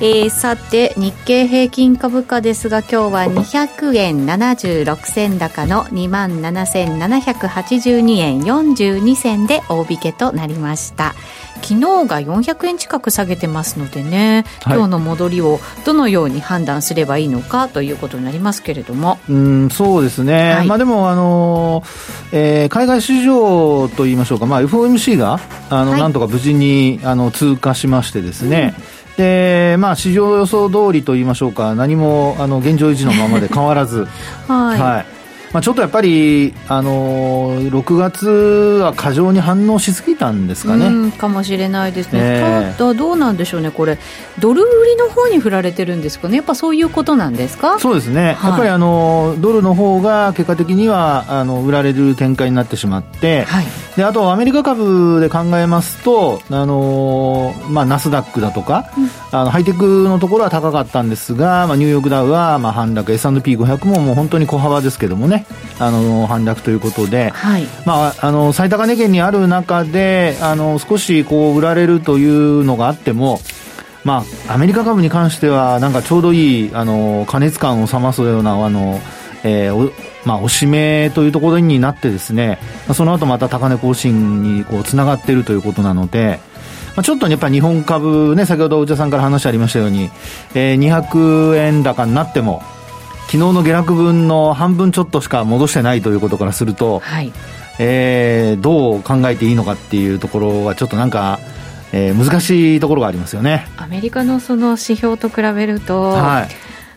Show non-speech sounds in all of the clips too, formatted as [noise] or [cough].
えー、さて日経平均株価ですが今日は200円76銭高の2万7782円42銭で大引けとなりました。昨日が400円近く下げてますのでね、はい、今日の戻りをどのように判断すればいいのかということになりますけれども。うんそうですね、はい、まあ、でも、あのえー、海外市場といいましょうか、まあ、FOMC があの、はい、なんとか無事にあの通過しましてですね、うんでまあ、市場予想通りといいましょうか、何もあの現状維持のままで変わらず、[laughs] はい、はいまあ、ちょっとやっぱり、あのー、6月は過剰に反応しすぎたんですかね。かもしれないですね、えー、ただ、どうなんでしょうね、これ、ドル売りの方に振られてるんですかね、やっぱそういうことなんですか？そうですね、はい、やっぱりあのドルの方が結果的にはあの売られる展開になってしまって、はい、であとアメリカ株で考えますと、あのまあ、ナスダックだとか、うん、あのハイテクのところは高かったんですが、まあ、ニューヨークダウはまあ反落、S&P500 ももう本当に小幅ですけどもね。あの反落ということで、はい、まあ、あの最高値圏にある中であの少しこう売られるというのがあっても、まあ、アメリカ株に関してはなんかちょうどいいあの加熱感を冷ますようなあの、えーまあ、おしめというところになってですねその後また高値更新にこうつながっているということなので。まあ、ちょっとやっぱり日本株ね、先ほど内田さんから話ありましたように、えー、200円高になっても、昨日の下落分の半分ちょっとしか戻してないということからすると、はい、えー、どう考えていいのかっていうところはちょっとなんか、えー、難しいところがありますよね。アメリカのその指標と比べると、はい、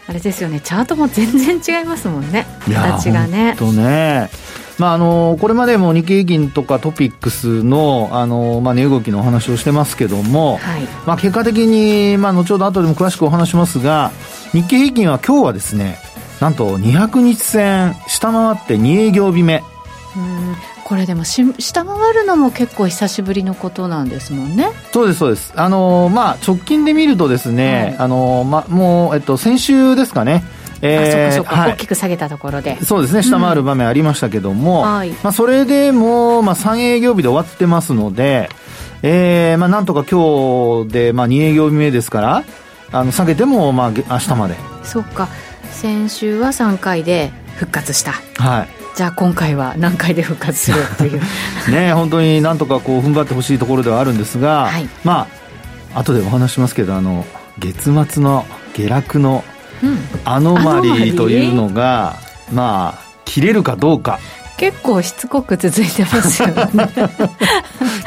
あれですよね。チャートも全然違いますもんね。形がね。とね。まあ、あのこれまでも日経平均とかトピックスのあの、まあ、値動きのお話をしてますけども、はい、まあ、結果的に、まあ、後ほど後でも詳しくお話しますが日経平均は今日はですねなんと200日線下回って2営業日目うん。これでもし下回るのも結構久しぶりのことなんですもんね。そうですそうです。あのまあ直近で見るとですね、はい、あのまもうえっと先週ですかね。えー、そうかそうか、はい、大きく下げたところで。そうですね下回る場面ありましたけども、うん。はい、まあ、それでも、まあ、3営業日で終わってますので、えーまあ、なんとか今日で、まあ、2営業日目ですからあの下げても、まあ、明日まで。そうか先週は3回で復活した。はい。じゃあ今回は何回で復活するという。[laughs] ね本当になんとかこう踏ん張ってほしいところではあるんですが、はい、まあ後でお話しますけどあの月末の下落のアノマリーというのが、うん、まあ切れるかどうか結構しつこく続いてますよね。[laughs]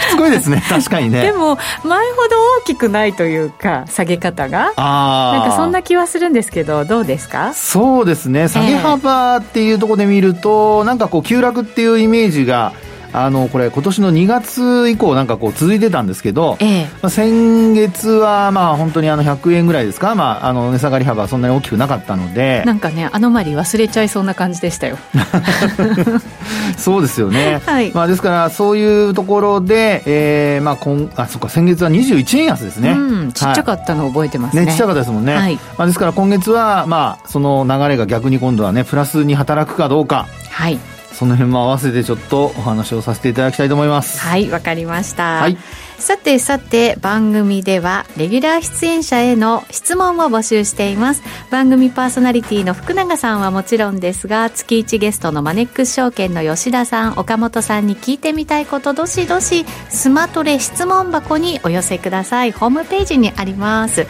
しつこいですね。確かにね。でも前ほど大きくないというか下げ方が。なんかそんな気はするんですけどどうですか？そうですね。下げ幅っていうところで見ると、えー、なんかこう急落っていうイメージがあのこれ今年の2月以降なんかこう続いてたんですけど、ええ、まあ、先月はまあ本当にあの100円ぐらいですか、まあ、あの値下がり幅はそんなに大きくなかったので。なんかねアノマリ忘れちゃいそうな感じでしたよ。[laughs] そうですよね、はい、まあ、ですからそういうところで、えーまあ、今あそっか先月は21円安ですね、うん、ちっちゃかったの覚えてますね、はい、ねちっちゃかったですもんね、はい、まあ、ですから今月は、まあ、その流れが逆に今度はねプラスに働くかどうか。はいその辺も合わせてちょっとお話をさせていただきたいと思います。はいわかりました、はい、さてさて番組ではレギュラー出演者への質問を募集しています。番組パーソナリティの福永さんはもちろんですが月1ゲストのマネックス証券の吉田さん岡本さんに聞いてみたいことどしどしスマトレ質問箱にお寄せください。ホームページにあります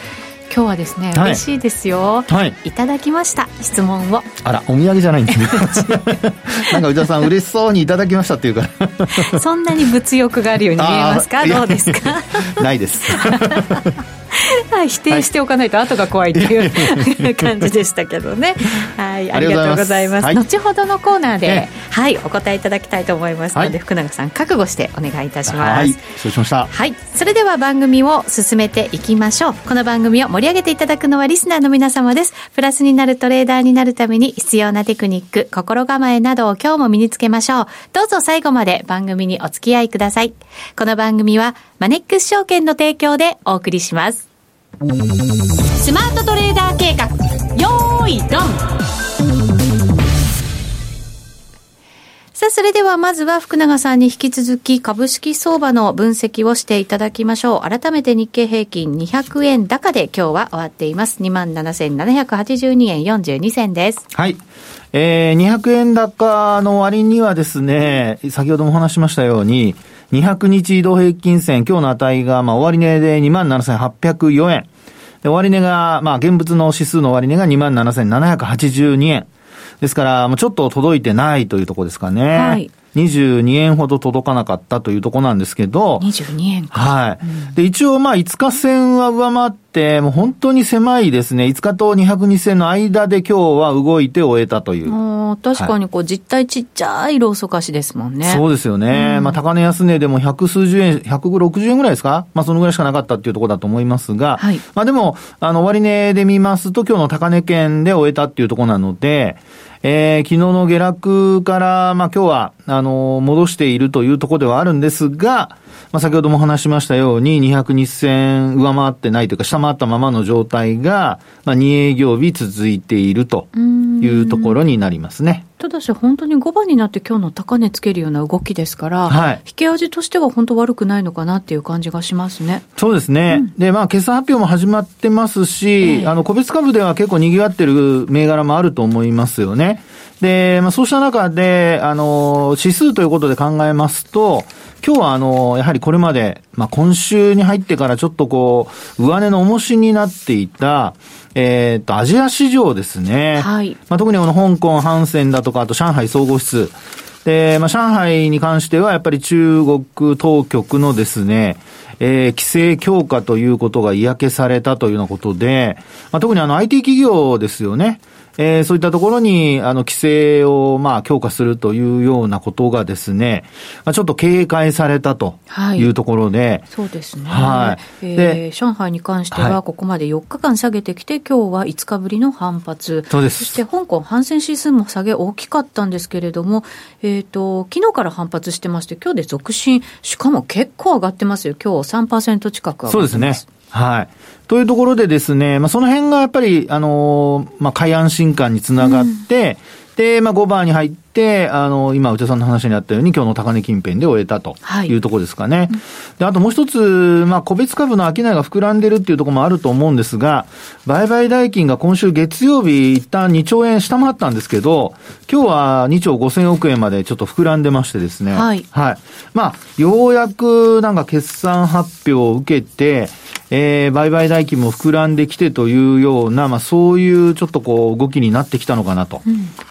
今日はですね、はい、嬉しいですよ、はい、いただきました質問を。あらお土産じゃないんですね。[laughs] なんか内田さん嬉しそうにいただきましたっていうから。そんなに物欲があるように見えますか？どうですか？ないです [laughs] [laughs] はい、否定しておかないと後が怖いっていう [laughs] 感じでしたけどね。はい、ありがとうございます。はい、後ほどのコーナーで、はい、お答えいただきたいと思いますので、はい、福永さん覚悟してお願いいたします。はい、そうしました。はい、それでは番組を進めていきましょう。この番組を盛り上げていただくのはリスナーの皆様です。プラスになるトレーダーになるために必要なテクニック、心構えなどを今日も身につけましょう。どうぞ最後まで番組にお付き合いください。この番組はマネックス証券の提供でお送りします。スマートトレーダー計画、よーい、ドンさあ、それではまずは福永さんに引き続き株式相場の分析をしていただきましょう。改めて日経平均200円高で今日は終わっています。27,782円42銭です。はい。えー、200円高の割にはですね、先ほどもお話しましたように、200日移動平均線、今日の値が、まあ、終値で27,804円。で、終値が、まあ、現物の指数の終値が27,782円。ですから、もうちょっと届いてないというところですかね。はい。22円ほど届かなかったというところなんですけど。22円か。はい。うん、で、一応まあ5日線は上回って、もう本当に狭いですね。5日と202線の間で今日は動いて終えたという。確かにこう、実態ちっちゃいローソク足ですもんね。そうですよね。うん、まあ高値安値でも百数十円、160円ぐらいですか？まあそのぐらいしかなかったっていうところだと思いますが。はい。まあでも、あの、終値で見ますと今日の高値圏で終えたっていうところなので、えー、昨日の下落から、まあ今日は、あの、戻しているというところではあるんですが、まあ先ほども話しましたように、200日線上回ってないというか、下回ったままの状態が、まあ2営業日続いているというところになりますね。ただし、本当に5番になって今日の高値つけるような動きですから、はい、引け味としては本当悪くないのかなっていう感じがしますね。そうですね。うん、で、まあ、決算発表も始まってますし、えー、あの、個別株では結構賑わってる銘柄もあると思いますよね。で、まあ、そうした中で、あの、指数ということで考えますと、今日はあの、やはりこれまで、まあ、今週に入ってからちょっとこう、上値の重しになっていた、えっ、ー、と、アジア市場ですね。はい。まあ、特にこの香港、ハンセンだとか、あと上海総合室。で、まあ、上海に関しては、やっぱり中国当局のですね、えー、規制強化ということが嫌気されたというようなことで、まあ、特にあの IT 企業ですよね。えー、そういったところに、あの、規制を、まあ、強化するというようなことがですね、まあ、ちょっと警戒されたというところで。はい、そうですね。はい。えー、で、上海に関しては、ここまで4日間下げてきて、はい、今日は5日ぶりの反発。そうです。そして、香港、反戦指数も下げ大きかったんですけれども、えっ、ー、と、昨日から反発してまして、今日で続伸、しかも結構上がってますよ。今日3%近く上がってます。そうですね。はい。というところでですね、まあ、その辺がやっぱり、あのー、まあ、海安心感につながって、うん、で、まあ、5番に入って、あのー、今、内田さんの話にあったように、今日の高値近辺で終えたというところですかね。はい、で、あともう一つ、まあ、個別株の商いが膨らんでるっていうところもあると思うんですが、売買代金が今週月曜日、一旦2兆円下回ったんですけど、今日は2兆5千億円までちょっと膨らんでましてですね。はい。はい。まあ、ようやくなんか決算発表を受けて、えー、売買代金も膨らんできてというような、まあ、そういうちょっとこう、動きになってきたのかなと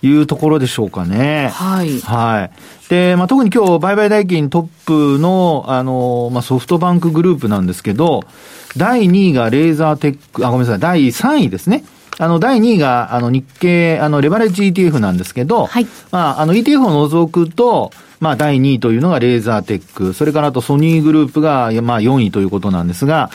いうところでしょうかね。うん、はい。はい。で、まあ、特に今日、売買代金トップの、あの、まあ、ソフトバンクグループなんですけど、第2位がレーザーテック、あ、ごめんなさい、第3位ですね。あの、第2位が、あの、日経、あの、レバレッジ ETF なんですけど、はい。まあ、あの、ETF を除くと、まあ、第2位というのがレーザーテック。それからあとソニーグループが、まあ、4位ということなんですが、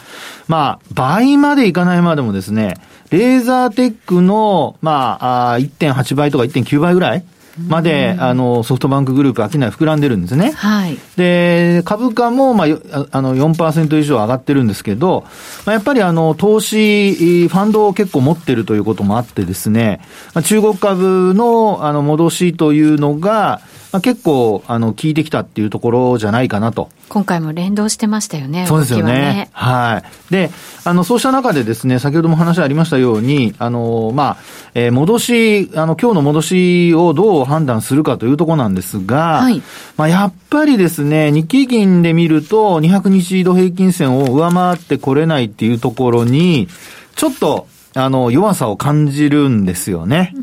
まあ、倍までいかないまでもですね、レーザーテックの、まあ、あ1.8倍とか1.9倍ぐらいまで、あの、ソフトバンクグループ、商い膨らんでるんですね。はい。で、株価も、まあ、あの、4%以上上がってるんですけど、まあ、やっぱりあの、投資、ファンドを結構持ってるということもあってですね、まあ、中国株の、あの、戻しというのが、まあ、結構、あの、効いてきたっていうところじゃないかなと。今回も連動してましたよね。そうですよね。ねはい。で、あの、そうした中でですね、先ほども話ありましたように、あの、まあ、えー、戻し、あの、今日の戻しをどう判断するかというところなんですが、はい。まあ、やっぱりですね、日経金で見ると、200日移動平均線を上回ってこれないっていうところに、ちょっと、あの、弱さを感じるんですよね。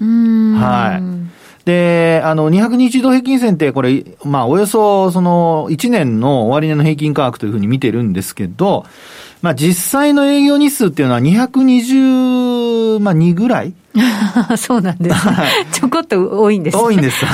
はい。で、あの、200日移動平均線ってこれ、まあ、およそ、その、1年の終値の平均価格というふうに見てるんですけど、まあ実際の営業日数っていうのは220、まあ2ぐらい？[laughs] そうなんです、ね、[laughs] ちょこっと多いんです、ね、多いんです。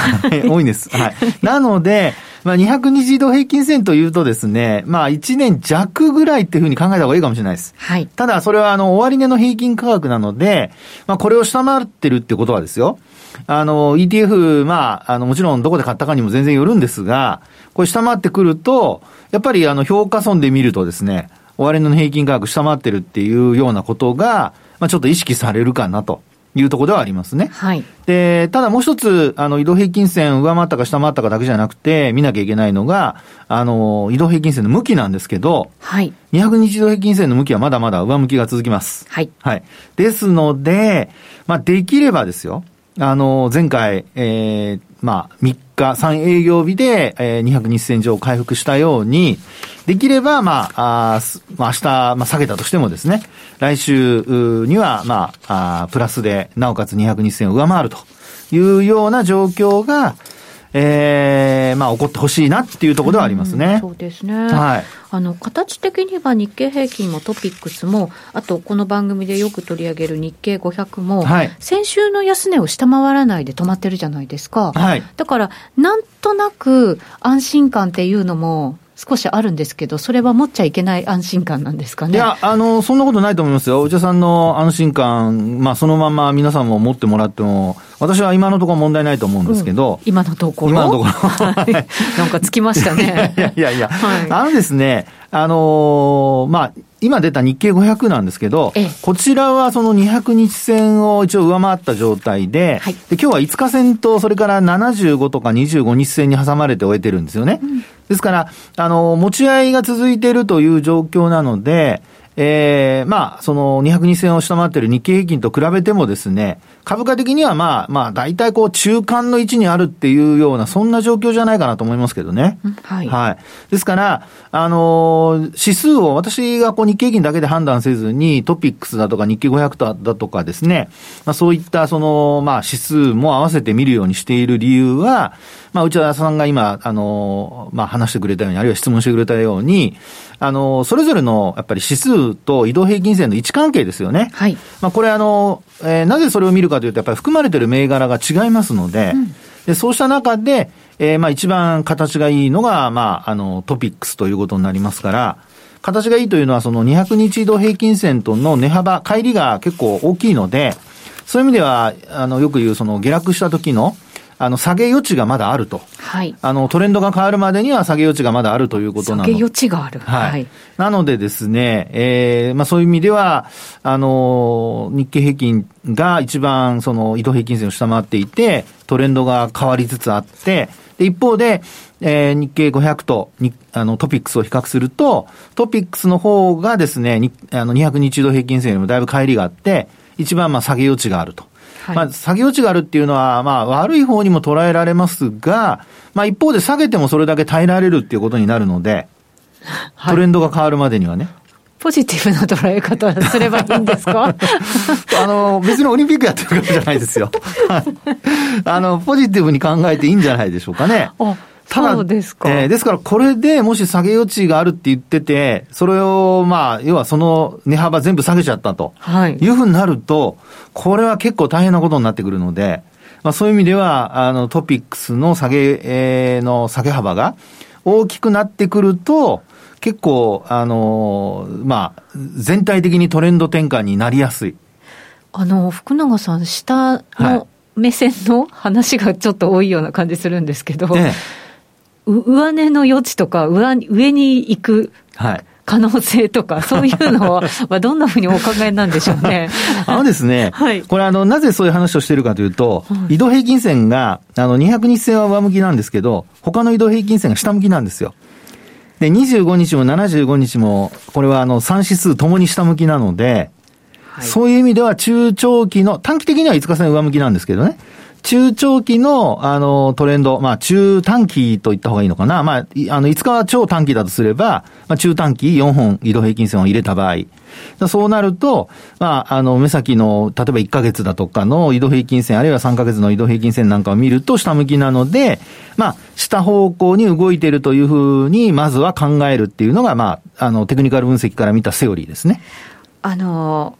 多いんです。はい。なので、まあ、200日移動平均線というとですね、まあ、1年弱ぐらいっていうふうに考えた方がいいかもしれないです。はい。ただ、それは、あの、終値の平均価格なので、まあ、これを下回ってるってことはですよ。あの、ETF、まあ、あの、もちろんどこで買ったかにも全然よるんですが、これ下回ってくると、やっぱり、あの、評価損で見るとですね、終値の平均価格下回ってるっていうようなことが、まあ、ちょっと意識されるかなと。いうところではありますね。はい。で、ただもう一つ、あの、移動平均線上回ったか下回ったかだけじゃなくて、見なきゃいけないのが、あの、移動平均線の向きなんですけど、はい。200日移動平均線の向きはまだまだ上向きが続きます。はい。はい。ですので、まあ、できればですよ、あの、前回、えー、まあ、3日、3営業日で、えー、200日線上回復したように、できれば、まあ、ああ、明日、まあ、下げたとしてもですね、来週には、まあ、あプラスで、なおかつ200日線を上回るというような状況が、えー、まあ、起こってほしいなっていうところではありますね。そうですね。はい。あの、形的には日経平均もトピックスも、あとこの番組でよく取り上げる日経500も、はい、先週の安値を下回らないで止まってるじゃないですか。はい。だから、なんとなく安心感っていうのも、少しあるんですけど、それは持っちゃいけない安心感なんですかね？いや、あの、そんなことないと思いますよ。お茶さんの安心感、まあ、そのまま皆さんも持ってもらっても、私は今のところ問題ないと思うんですけど。うん、今のところ？今のところ。はい、なんかつきましたね。[laughs] いやいやいや、はい、あのですね、あのー、まあ、今出た日経500なんですけど、こちらはその200日線を一応上回った状態で、はい、で今日は5日線と、それから75とか25日線に挟まれて終えてるんですよね。うん、ですから、あの、持ち合いが続いているという状況なので、えー、まあ、その200日線を下回っている日経平均と比べてもですね、株価的にはまあ、まあ、大体こう中間の位置にあるっていうような、そんな状況じゃないかなと思いますけどね。はい。はい。ですから、あのー、指数を私がこう日経平均だけで判断せずに、トピックスだとか日経500だとかですね、まあそういったその、まあ指数も合わせて見るようにしている理由は、まあ内田さんが今、あのー、まあ話してくれたように、あるいは質問してくれたように、あの、それぞれのやっぱり指数と移動平均線の位置関係ですよね。はい。まあこれあの、えー、なぜそれを見るかというと、やっぱり含まれている銘柄が違いますので、うん、でそうした中で、えー、まあ一番形がいいのが、まあ、あの、トピックスということになりますから、形がいいというのは、その200日移動平均線との値幅、乖離が結構大きいので、そういう意味では、あの、よく言う、その下落した時の、あの、下げ余地がまだあると。はい。あの、トレンドが変わるまでには下げ余地がまだあるということなの下げ余地がある。はい。はい、なのでですね、ええー、まあそういう意味では、あの、日経平均が一番その移動平均線を下回っていて、トレンドが変わりつつあって、で、一方で、えー、日経500とにあのトピックスを比較すると、トピックスの方がですね、にあの200日移動平均線よりもだいぶ乖離があって、一番まあ下げ余地があると。はい、まあ、下げ落ちがあるっていうのは、まあ、悪い方にも捉えられますが、まあ、一方で下げてもそれだけ耐えられるっていうことになるので、トレンドが変わるまでにはね。ポジティブな捉え方すればいいんですか？[laughs] あの、別にオリンピックやってるからじゃないですよ。あの、ポジティブに考えていいんじゃないでしょうかね。ただ、ですか。えー、ですからこれでもし下げ余地があるって言ってて、それを、まあ、要はその値幅全部下げちゃったと。はい。いうふうになると、これは結構大変なことになってくるので、まあそういう意味では、あの、トピックスの下げ、えー、の下げ幅が大きくなってくると、結構、あのまあ、全体的にトレンド転換になりやすい。あの、福永さん、下の目線の話がちょっと多いような感じするんですけど、ええ上値の余地とか上、上に行く。可能性とか、[laughs] そういうのは、どんなふうにお考えなんでしょうね。[laughs] あのですね、はい、これあの、なぜそういう話をしているかというと、はい、移動平均線が、あの、200日線は上向きなんですけど、他の移動平均線が下向きなんですよ。で、25日も75日も、これはあの、3指数ともに下向きなので、はい、そういう意味では中長期の、短期的には5日線上向きなんですけどね、中長期の、あの、トレンド、まあ、中短期と言った方がいいのかな。まあ、あの、5日は超短期だとすれば、まあ、中短期4本移動平均線を入れた場合、そうなると、まあ、あの、目先の、例えば1ヶ月だとかの移動平均線、あるいは3ヶ月の移動平均線なんかを見ると下向きなので、まあ、下方向に動いているというふうに、まずは考えるっていうのが、まあ、あの、テクニカル分析から見たセオリーですね。あの、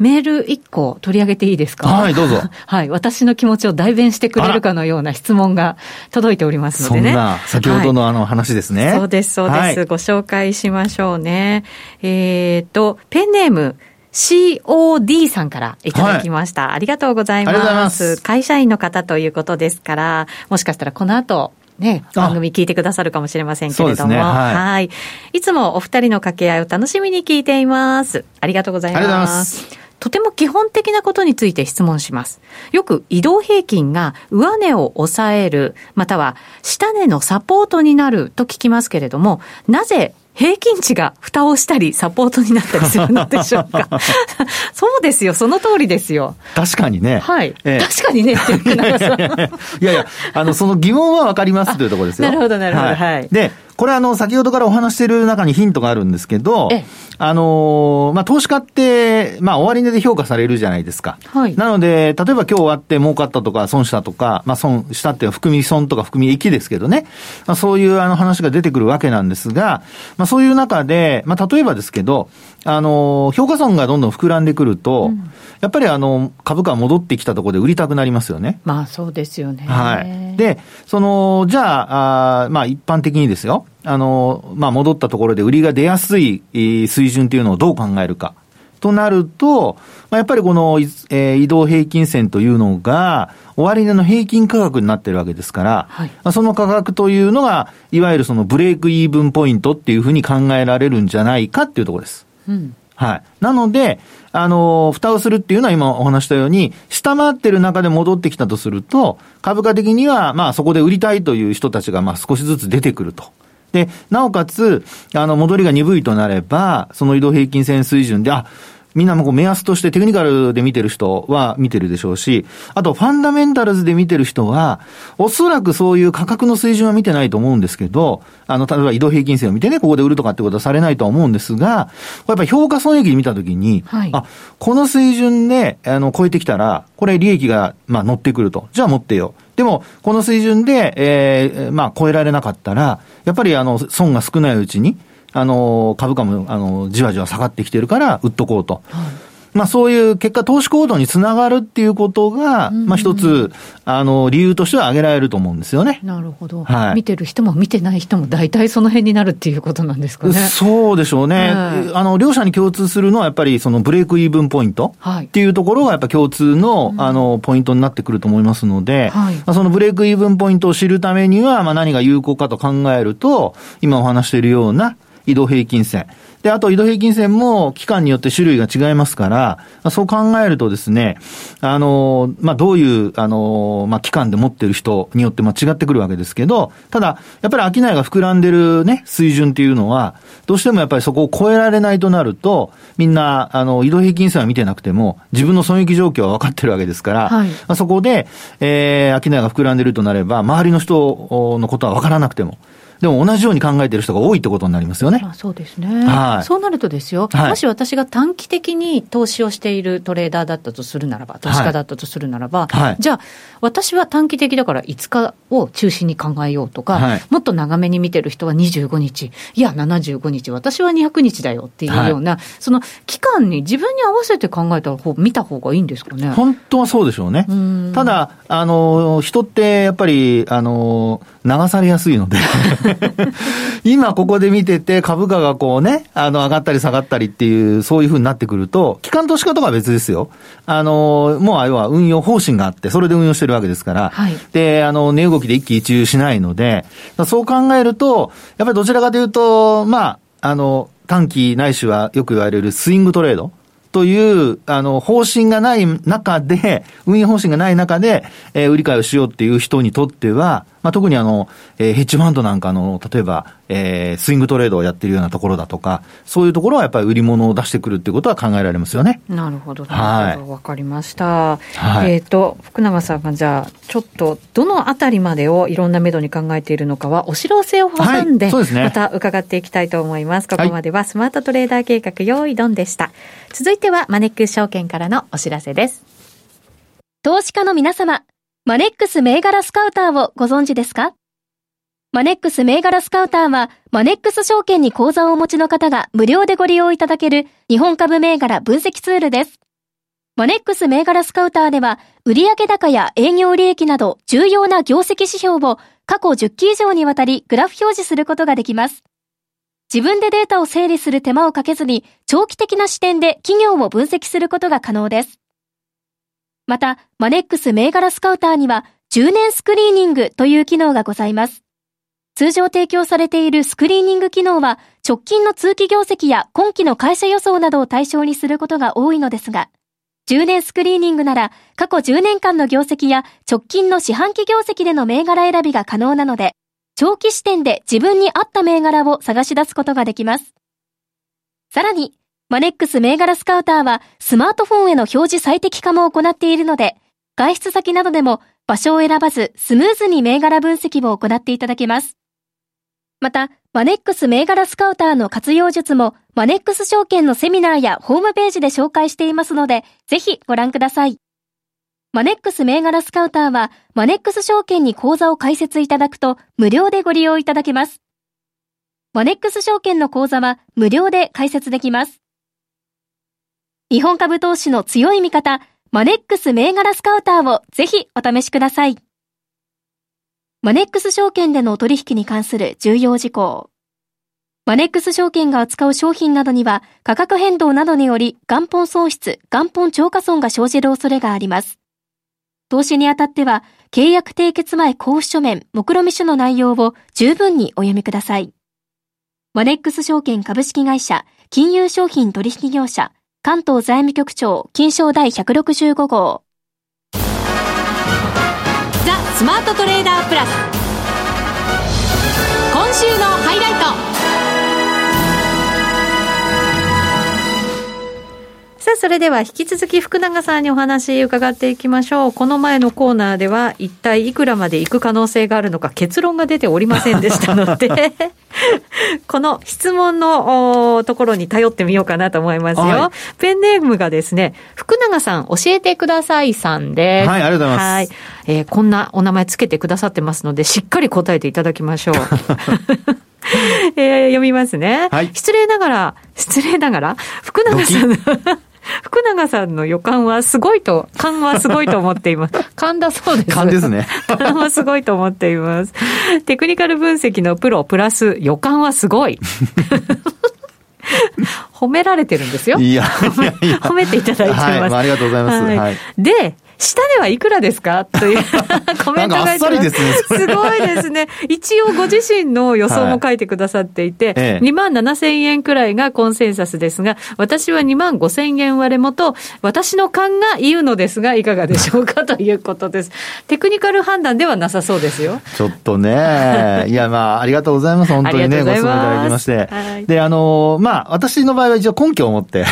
メール1個取り上げていいですか？はい、どうぞ。[laughs] はい、私の気持ちを代弁してくれるかのような質問が届いておりますのでね。そんな、先ほどのあの話ですね。はい、そうです、そうです、はい、ご紹介しましょうね。えっ、ー、と、ペンネーム、COD さんからいただきました、はい、ありがとうございます。会社員の方ということですから、もしかしたらこの後、ね、番組聞いてくださるかもしれませんけれども、ねはい、はい。いつもお二人の掛け合いを楽しみに聞いています。ありがとうございます。とても基本的なことについて質問します。よく移動平均が上値を抑える、または下値のサポートになると聞きますけれども、なぜ平均値が蓋をしたり、サポートになったりするのでしょうか？[laughs] そうですよ、その通りですよ。確かにね。はい。えー、確かにね、っていう長さん。[laughs] いやいや、あの、その疑問はわかりますというところですよ。[laughs] なるほど、なるほど。はい。はい、で、これあの、先ほどからお話している中にヒントがあるんですけど、あのまあ、投資家って、まあ、終値で評価されるじゃないですか。はい。なので、例えば今日終わって儲かったとか、損したとか、まあ、損したって含み損とか含み益ですけどね。まあ、そういうあの話が出てくるわけなんですが、まあ、そういう中で、まあ、例えばですけど、あの評価損がどんどん膨らんでくると、うん、やっぱりあの、株価戻ってきたところで売りたくなりますよね。まあ、そうですよね。はい。で、その、じゃあ、あまあ、一般的にですよ。あの、まあ、戻ったところで売りが出やすい水準というのをどう考えるか。となると、まあ、やっぱりこの、えー、移動平均線というのが、終値の平均価格になってるわけですから、はい、まあ、その価格というのが、いわゆるそのブレイクイーブンポイントっていうふうに考えられるんじゃないかっていうところです。うん、はい。なので、あの、蓋をするっていうのは今お話したように、下回ってる中で戻ってきたとすると、株価的には、まあそこで売りたいという人たちが、まあ少しずつ出てくると。で、なおかつ、あの、戻りが鈍いとなれば、その移動平均線水準で、あ、みんなもこう目安としてテクニカルで見てる人は見てるでしょうし、あとファンダメンタルズで見てる人は、おそらくそういう価格の水準は見てないと思うんですけど、あの、例えば移動平均線を見てね、ここで売るとかってことはされないとは思うんですが、やっぱり評価損益で見たときに、はい、あ、この水準で、あの、超えてきたら、これ利益が、まあ、乗ってくると。じゃあ持ってよ。でも、この水準で、えー、まあ、超えられなかったら、やっぱりあの、損が少ないうちに、あの、株価も、あの、じわじわ下がってきてるから、売っとこうと。はいまあそういう結果投資行動につながるっていうことが、まあ一つ、あの、理由としては挙げられると思うんですよね。なるほど。はい。見てる人も見てない人も大体その辺になるっていうことなんですかね。そうでしょうね。あの、両者に共通するのはやっぱりその break-even point っていうところがやっぱ共通の、あの、ポイントになってくると思いますので、はい、まあ、その break-even point を知るためには、まあ何が有効かと考えると、今お話しているような移動平均線。で、あと移動平均線も期間によって種類が違いますから、そう考えるとですね、あの、まあ、どういう、あの、まあ、期間で持ってる人によってま違ってくるわけですけど、ただ、やっぱり商いが膨らんでるね、水準っていうのは、どうしてもやっぱりそこを超えられないとなると、みんな、あの、移動平均線は見てなくても、自分の損益状況は分かってるわけですから、はい、まあ、そこで、えー、商いが膨らんでるとなれば、周りの人のことは分からなくても、でも同じように考えてる人が多いってことになりますよね。まあ、そうですね。はい。そうなるとですよ、はい、もし私が短期的に投資をしているトレーダーだったとするならば、投資家だったとするならば、はい、じゃあ、私は短期的だから5日を中心に考えようとか、はい、もっと長めに見てる人は25日、いや、75日、私は200日だよっていうような、その期間に自分に合わせて考えた方、見た方がいいんですかね？本当はそうでしょうね。うただ、あの、人ってやっぱり、あの、流されやすいので。[laughs] 今ここで見てて株価がこうね、あの上がったり下がったりっていう、そういうふうになってくると、機関投資家とかは別ですよ。あの、もう要は運用方針があって、それで運用してるわけですから、はい、で、あの、値動期で一喜一憂しないので、そう考えると、やっぱりどちらかというと、まあ、あの、短期ないしはよく言われるスイングトレード。という、あの、方針がない中で、運営方針がない中で、えー、売り買いをしようっていう人にとっては、まあ、特にあの、えー、ヘッジファンドなんかの、例えば、えー、スイングトレードをやってるようなところだとか、そういうところはやっぱり売り物を出してくるっていうことは考えられますよね。なるほど、なるほど、わ、かりました。はい、えっ、ー、と、福永さんがじゃあ、ちょっと、どのあたりまでをいろんなめどに考えているのかは、お知らせを挟んで、はい、そうですね。また伺っていきたいと思います。ここまではスマートトレーダー計画用意ドンでした。続いては、マネックス証券からのお知らせです。投資家の皆様、マネックス銘柄スカウターをご存知ですか？マネックス銘柄スカウターは、マネックス証券に口座をお持ちの方が無料でご利用いただける日本株銘柄分析ツールです。マネックス銘柄スカウターでは、売上高や営業利益など重要な業績指標を過去10期以上にわたりグラフ表示することができます。自分でデータを整理する手間をかけずに、長期的な視点で企業を分析することが可能です。また、マネックス銘柄スカウターには、10年スクリーニングという機能がございます。通常提供されているスクリーニング機能は直近の通期業績や今期の会社予想などを対象にすることが多いのですが、10年スクリーニングなら過去10年間の業績や直近の四半期業績での銘柄選びが可能なので、長期視点で自分に合った銘柄を探し出すことができます。さらに、マネックス銘柄スカウターはスマートフォンへの表示最適化も行っているので、外出先などでも場所を選ばずスムーズに銘柄分析を行っていただけます。また、マネックス銘柄スカウターの活用術も、マネックス証券のセミナーやホームページで紹介していますので、ぜひご覧ください。マネックス銘柄スカウターは、マネックス証券に口座を開設いただくと、無料でご利用いただけます。マネックス証券の口座は、無料で開設できます。日本株投資の強い味方、マネックス銘柄スカウターをぜひお試しください。マネックス証券での取引に関する重要事項。マネックス証券が扱う商品などには価格変動などにより元本喪失、元本超過損が生じる恐れがあります。投資にあたっては契約締結前交付書面、目論見書の内容を十分にお読みください。マネックス証券株式会社、金融商品取引業者、関東財務局長、金賞第165号。ザスマートトレーダープラス今週のハイライトさあ、それでは引き続き福永さんにお話伺っていきましょう。この前のコーナーでは一体いくらまで行く可能性があるのか結論が出ておりませんでしたので [laughs] この質問のところに頼ってみようかなと思いますよ。はい、ペンネームがですね、福永さん教えてくださいさんです。はい、ありがとうございます。はい。えー、こんなお名前つけてくださってますので、しっかり答えていただきましょう。[laughs] [laughs] えー、読みますね。はい。失礼ながら、失礼ながら、福永さん [laughs] 福永さんの予感はすごいと、勘はすごいと思っています。[laughs] 勘だそうです。勘ですね。勘はすごいと思っています。テクニカル分析のプロプラス予感はすごい。褒められてるんですよ。いや、褒めていただいてます。はい、ありがとうございます。はい、で、下ではいくらですか？という [laughs] コメントがす。ですね。すごいですね。一応ご自身の予想も書いてくださっていて、は [laughs] いええ、2万7千円くらいがコンセンサスですが、私は2万5千円割れもと、私の勘が言うのですが、いかがでしょうか？ということです。テクニカル判断ではなさそうですよ。ちょっとね。[laughs] いや、まあ、ありがとうございます。本当にね、ご質問いただきまして。はい、で、あの、まあ、私の場合は一応根拠を持って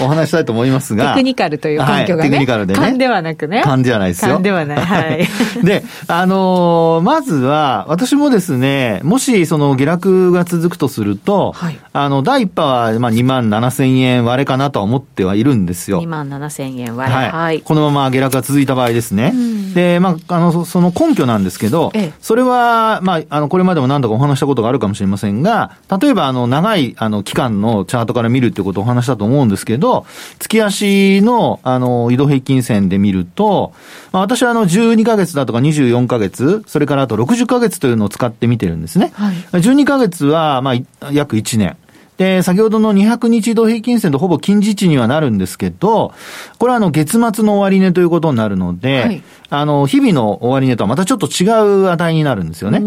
お話したいと思いますが。テクニカルという根拠がね。はい、テクニカルでね。勘ではなくね。勘ではないですよ。勘ではない。はい。[laughs] で、あのー、まずは、私もですね、もしその下落が続くとすると、はい、あの、第一波はまあ2万7千円割れかなとは思ってはいるんですよ。2万7千円割れ。はい。はい、このまま下落が続いた場合ですね。で、まあ、あの、その根拠なんですけど、ええ、それは、まあ、あの、これまでも何度かお話したことがあるかもしれませんが、例えば、あの、長い、あの、期間のチャートから見るってことをお話したと思うんですけど、月足の、あの、移動平均線で見ると、まあ、私はあの12ヶ月だとか24ヶ月、それからあと60ヶ月というのを使って見てるんですね。はい、12ヶ月はまあ約1年。で、先ほどの200日移動平均線とほぼ近似値にはなるんですけど、これはあの月末の終値ということになるので、はい、あの、日々の終値とはまたちょっと違う値になるんですよね。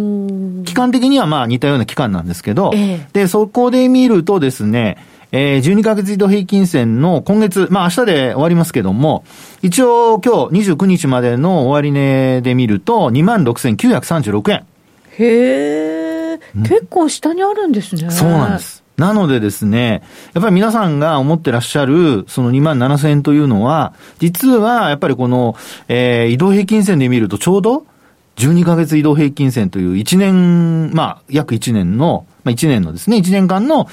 期間的にはまあ似たような期間なんですけど、えー、で、そこで見るとですね、えー、12ヶ月移動平均線の今月、まあ明日で終わりますけども、一応今日29日までの終値で見ると26,936円。へえ、結構下にあるんですね。そうなんです。なのでですね、やっぱり皆さんが思ってらっしゃる、その2万7000円というのは、実はやっぱりこの、えー、移動平均線で見るとちょうど、12ヶ月移動平均線という1年、まあ、約1年の、まあ1年のですね、1年間の、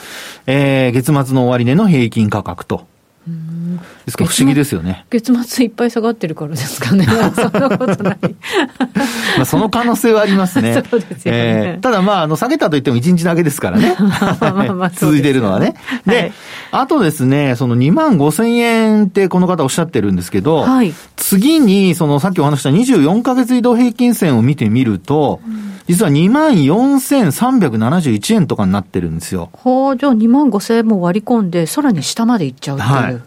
えー、月末の終値の平均価格と。ですか？ら不思議ですよね。月末いっぱい下がってるからですかね。[laughs] そんなことない。[laughs] まあその可能性はありますね。[laughs] そうですよね。えー、ただまあ、あの、下げたといっても1日だけですからね。続いてるのはね。で、はい、あとですね、その2万5千円ってこの方おっしゃってるんですけど、はい、次に、そのさっきお話した24ヶ月移動平均線を見てみると、うん実は2万4371円とかになってるんですよ。はあ、じゃあ2万5000円も割り込んで、さらに下までいっちゃうっていう。はい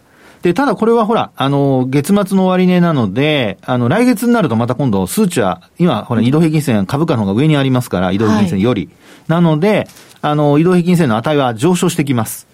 で、ただこれはほら、あの、月末の終値なので、あの、来月になるとまた今度数値は、今、ほら、移動平均線、株価の方が上にありますから、移動平均線より。はい、なので、あの、移動平均線の値は上昇してきます。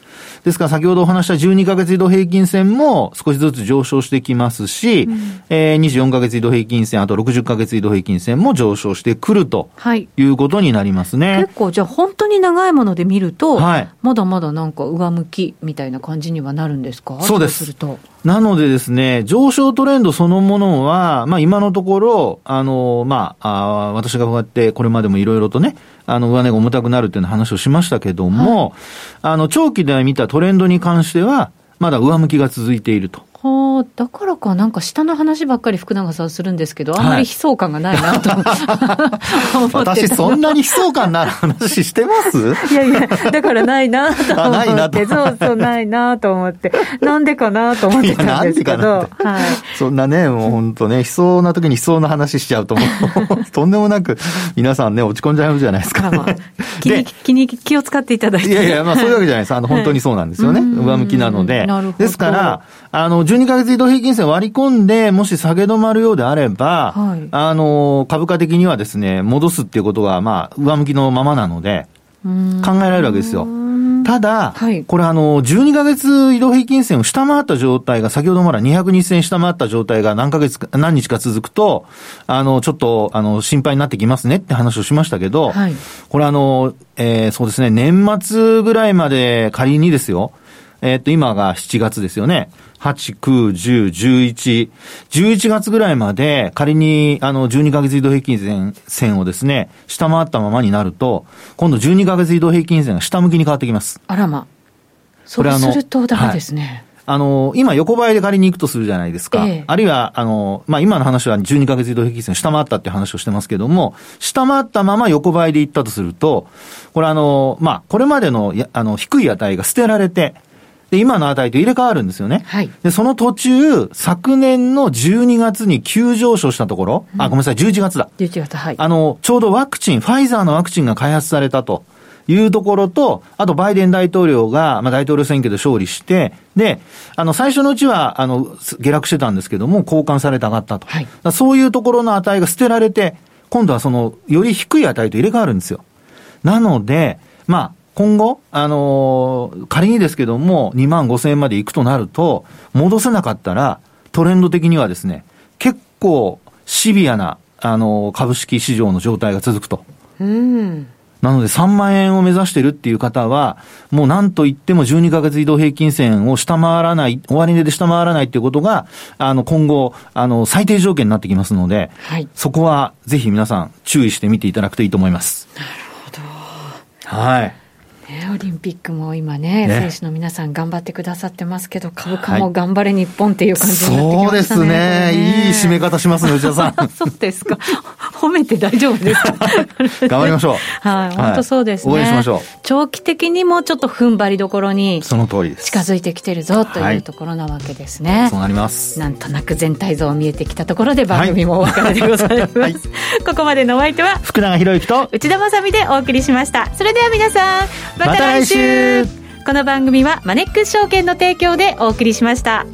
ですから先ほどお話した12ヶ月移動平均線も少しずつ上昇してきますし、うん、えー、24ヶ月移動平均線、あと60ヶ月移動平均線も上昇してくるということになりますね。はい、結構じゃあ本当に長いもので見ると、はい、まだまだなんか上向きみたいな感じにはなるんですか？そうです。すなのでですね、上昇トレンドそのものは、まあ今のところ、あの、まあ、あ私がこうやってこれまでもいろいろとね、あの、上値が重たくなるっていう話をしましたけども、はい、あの、長期で見たトレンドに関しては、まだ上向きが続いていると。はあ、だからか、なんか下の話ばっかり福永さんするんですけど、あんまり悲壮感がないなと、[laughs] はい、私、そんなに悲壮感のある話してます？いやいや、だからないなと思って、そうそう、ないなと思って、なんでかなと思ってたんですけど、はい、そんなね、もう本当ね、悲壮な時に悲壮な話しちゃうと、もう、[laughs] とんでもなく、皆さんね、落ち込んじゃうじゃないですか。まあ、気に気に気を使っていただいて。いやいや、まあそういうわけじゃないです。あの、本当にそうなんですよね。上向きなので。ですから、あの、12ヶ月移動平均線割り込んで、もし下げ止まるようであれば、はい、あの、株価的にはですね、戻すっていうことが、まあ、上向きのままなので、考えられるわけですよ。ただ、はい、これあの、12ヶ月移動平均線を下回った状態が、先ほどまだ200日線下回った状態が何ヶ月か、何日か続くと、あの、ちょっと、あの、心配になってきますねって話をしましたけど、はい、これあの、えー、そうですね、年末ぐらいまで仮にですよ、えー、っと、今が7月ですよね。8、9、10、11、11月ぐらいまで仮にあの12ヶ月移動平均線線をですね、下回ったままになると、今度12ヶ月移動平均線が下向きに変わってきます。あらま。そうするとダメですね。あの、今横ばいで仮に行くとするじゃないですか。ええ、あるいは、あの、まあ、今の話は12ヶ月移動平均線下回ったっていう話をしてますけども、下回ったまま横ばいで行ったとすると、これあの、まあ、これまでの、あの、低い値が捨てられて、で、今の値と入れ替わるんですよね。はい。で、その途中、昨年の12月に急上昇したところ、うん、あ、ごめんなさい、11月だ。11月、はい。あの、ちょうどワクチン、ファイザーのワクチンが開発されたと。いうところと、あとバイデン大統領が、まあ、大統領選挙で勝利して、で、あの、最初のうちは、あの、下落してたんですけども、交換されて上がったと。はい、そういうところの値が捨てられて、今度はその、より低い値と入れ替わるんですよ。なので、まあ、今後、あのー、仮にですけども、2万5千円まで行くとなると、戻せなかったら、トレンド的にはですね、結構シビアな、あのー、株式市場の状態が続くと。うん。なので3万円を目指してるっていう方は、もう何と言っても12ヶ月移動平均線を下回らない、終値で下回らないっていうことが、あの、今後、あの、最低条件になってきますので、はい、そこはぜひ皆さん注意してみていただくといいと思います。なるほど。はい。ね、オリンピックも今ね、ね選手の皆さん頑張ってくださってますけど、株価も頑張れ日本っていう感じになってきましたね。そうですね。ねいい締め方しますね、内田さん。[laughs] そうですか。褒めて大丈夫ですか？[laughs] 頑張りましょう。はい、本当そうですね。応援しましょう。長期的にもちょっと踏ん張りどころに、その通りです。近づいてきてるぞというところなわけですね。はい、そうなります。なんとなく全体像見えてきたところで番組もお別れでございます。はい、[laughs] ここまでのお相手は、福永博之と内田まさみでお送りしました。それでは皆さん、また来週この番組はマネックス証券の提供でお送りしました。